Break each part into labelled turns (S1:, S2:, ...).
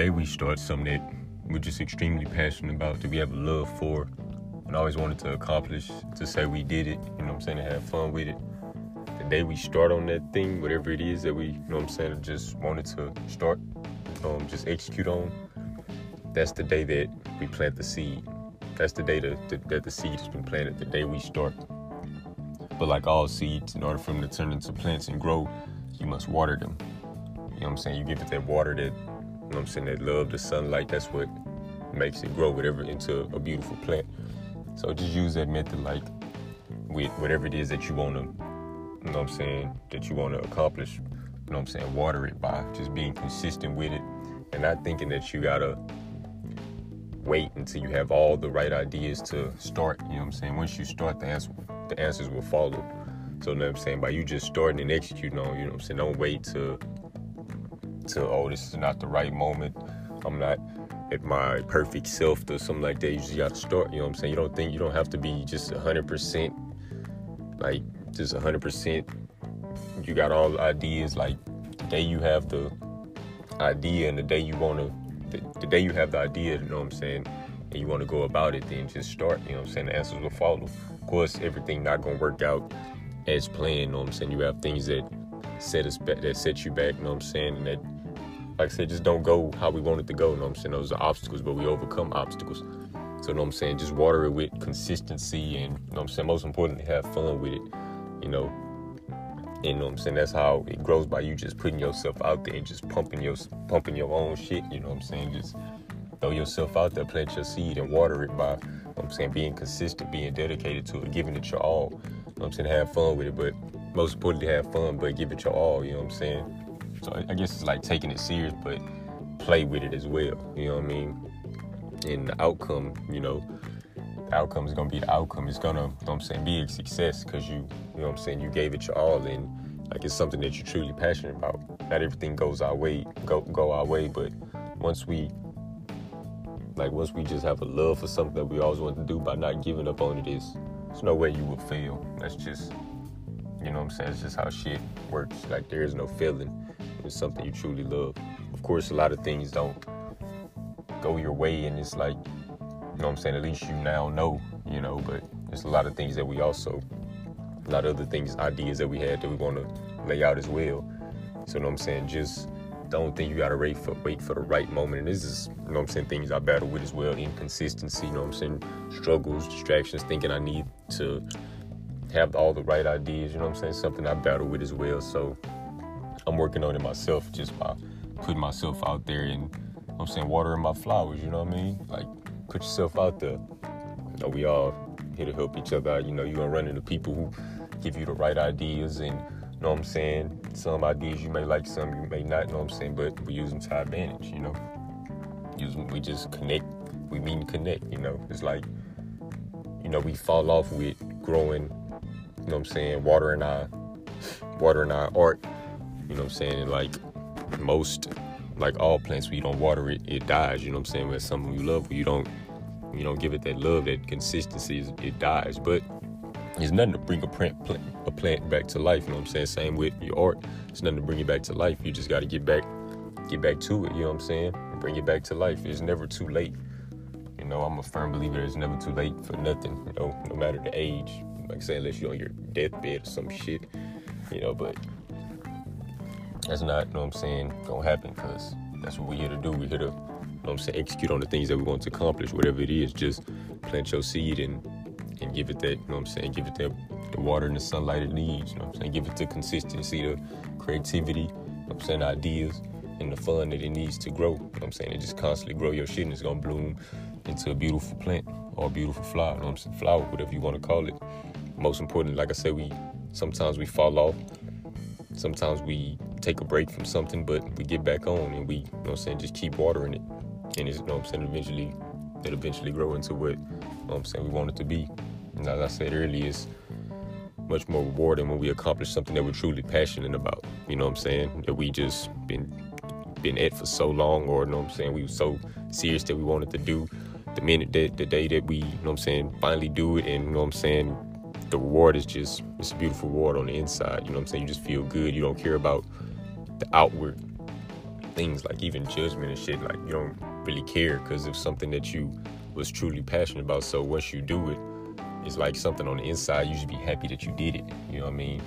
S1: day we start something that we're just extremely passionate about, that we have a love for, and always wanted to accomplish, to say we did it, you know what I'm saying, to have fun with it. The day we start on that thing, whatever it is that we, you know what I'm saying, just wanted to start, um, just execute on, that's the day that we plant the seed. That's the day that, that, the seed has been planted, the day we start. But like all seeds, in order for them to turn into plants and grow, you must water them. You know what I'm saying? You give it that water that, know I'm saying, that love, the sunlight, that's what makes it grow whatever into a beautiful plant. So just use that method like with whatever it is that you want to, you know what I'm saying, that you want to accomplish. You know what I'm saying? Water it by just being consistent with it and not thinking that you gotta wait until you have all the right ideas to start. You know what I'm saying? Once you start, the answer, the answers will follow. So you know what I'm saying? By you just starting and executing on, you know what I'm saying? Don't wait to to oh this is not the right moment. I'm not at my perfect self or something like that. You just gotta start. You know what I'm saying? You don't think you don't have to be just hundred percent like just hundred percent. You got all the ideas. Like the day you have the idea and the day you wanna, the, the day you have the idea. You know what I'm saying? And you want to go about it, then just start. You know what I'm saying? The answers will follow. Of course, everything not gonna work out as planned. You know what I'm saying? You have things that set us back, that set you back. You know what I'm saying? And that like I said, just don't go how we want it to go. You know what I'm saying? Those are obstacles, but we overcome obstacles. So you know what I'm saying? Just water it with consistency and you know what I'm saying? Most importantly, have fun with it. You know. And you know what I'm saying? That's how it grows by you just putting yourself out there and just pumping your pumping your own shit. You know what I'm saying? Just throw yourself out there, plant your seed and water it by you know what I'm saying being consistent, being dedicated to it, giving it your all. You know what I'm saying? Have fun with it, but most importantly have fun, but give it your all, you know what I'm saying? I guess it's like taking it serious, but play with it as well. You know what I mean? And the outcome, you know, the outcome is gonna be the outcome. It's gonna, you know what I'm saying, be a success because you, you know what I'm saying, you gave it your all and like it's something that you're truly passionate about. Not everything goes our way, go go our way, but once we like once we just have a love for something that we always want to do by not giving up on it is there's no way you will fail. That's just you know what I'm saying? It's just how shit works. Like there is no feeling. it's something you truly love. Of course, a lot of things don't go your way, and it's like, you know what I'm saying? At least you now know, you know, but there's a lot of things that we also, a lot of other things, ideas that we had that we want to lay out as well. So, you know what I'm saying? Just don't think you gotta wait for wait for the right moment. And this is, you know what I'm saying, things I battle with as well. Inconsistency, you know what I'm saying, struggles, distractions, thinking I need to have all the right ideas, you know what I'm saying? Something I battle with as well. So I'm working on it myself just by putting myself out there and I'm saying watering my flowers, you know what I mean? Like put yourself out there. You know, we all here to help each other. You know, you're gonna run into people who give you the right ideas and you know what I'm saying? Some ideas you may like, some you may not, you know what I'm saying? But we use them to our advantage, you know. Use we just connect, we mean connect, you know. It's like, you know, we fall off with growing, you know what I'm saying, watering our watering our art you know what I'm saying? And like most, like all plants, you don't water it, it dies. You know what I'm saying? When it's something you love, when you don't, you don't give it that love, that consistency, it dies. But it's nothing to bring a plant, a plant back to life. You know what I'm saying? Same with your art. It's nothing to bring it back to life. You just got to get back, get back to it. You know what I'm saying? Bring it back to life. It's never too late. You know, I'm a firm believer. It's never too late for nothing. You know, no matter the age. Like say, unless you're on your deathbed or some shit. You know, but that's not, you know what I'm saying, gonna happen because that's what we're here to do. We're here to, you know what I'm saying, execute on the things that we want to accomplish, whatever it is. Just plant your seed and and give it that, you know what I'm saying, give it that the water and the sunlight it needs, you know what I'm saying? Give it the consistency, the creativity, you know I'm saying, ideas and the fun that it needs to grow. You know what I'm saying? It just constantly grow your shit and it's gonna bloom into a beautiful plant or a beautiful flower, you know what I'm saying? Flower, whatever you want to call it. Most important, like I said, we sometimes we fall off. Sometimes we take a break from something, but we get back on and we, you know what I'm saying, just keep watering it. And it's, you know what I'm saying, eventually, it eventually grow into what, you know what I'm saying, we want it to be. And as I said earlier, it's much more rewarding when we accomplish something that we're truly passionate about. You know what I'm saying? That we just been been at for so long, or you know what I'm saying, we were so serious that we wanted to do. The minute that the day that we, you know what I'm saying, finally do it, and you know what I'm saying, the reward is just it's a beautiful reward on the inside. You know what I'm saying? You just feel good. You don't care about the outward things like even judgment and shit. Like you don't really care because it's something that you was truly passionate about. So once you do it, it's like something on the inside. You should be happy that you did it. You know what I mean?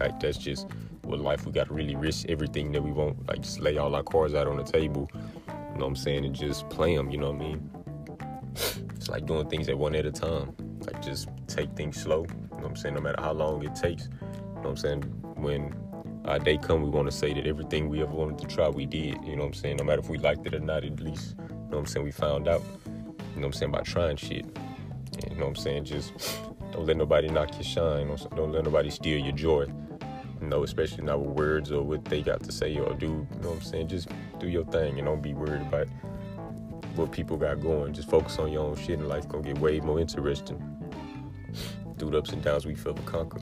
S1: Like that's just what life. We got to really risk everything that we want. Like just lay all our cards out on the table. You know what I'm saying? And just play them. You know what I mean? It's like doing things at one at a time. Like just take things slow. You know what I'm saying? No matter how long it takes. You know what I'm saying? When our day come, we want to say that everything we ever wanted to try, we did. You know what I'm saying? No matter if we liked it or not, at least, you know what I'm saying? We found out. You know what I'm saying? By trying shit. You know what I'm saying? Just don't let nobody knock your shine. Don't let nobody steal your joy. You know, especially not with words or what they got to say or do. You know what I'm saying? Just do your thing and don't be worried about what people got going. Just focus on your own shit and life gonna get way more interesting. Through the ups and downs we feel to conquer.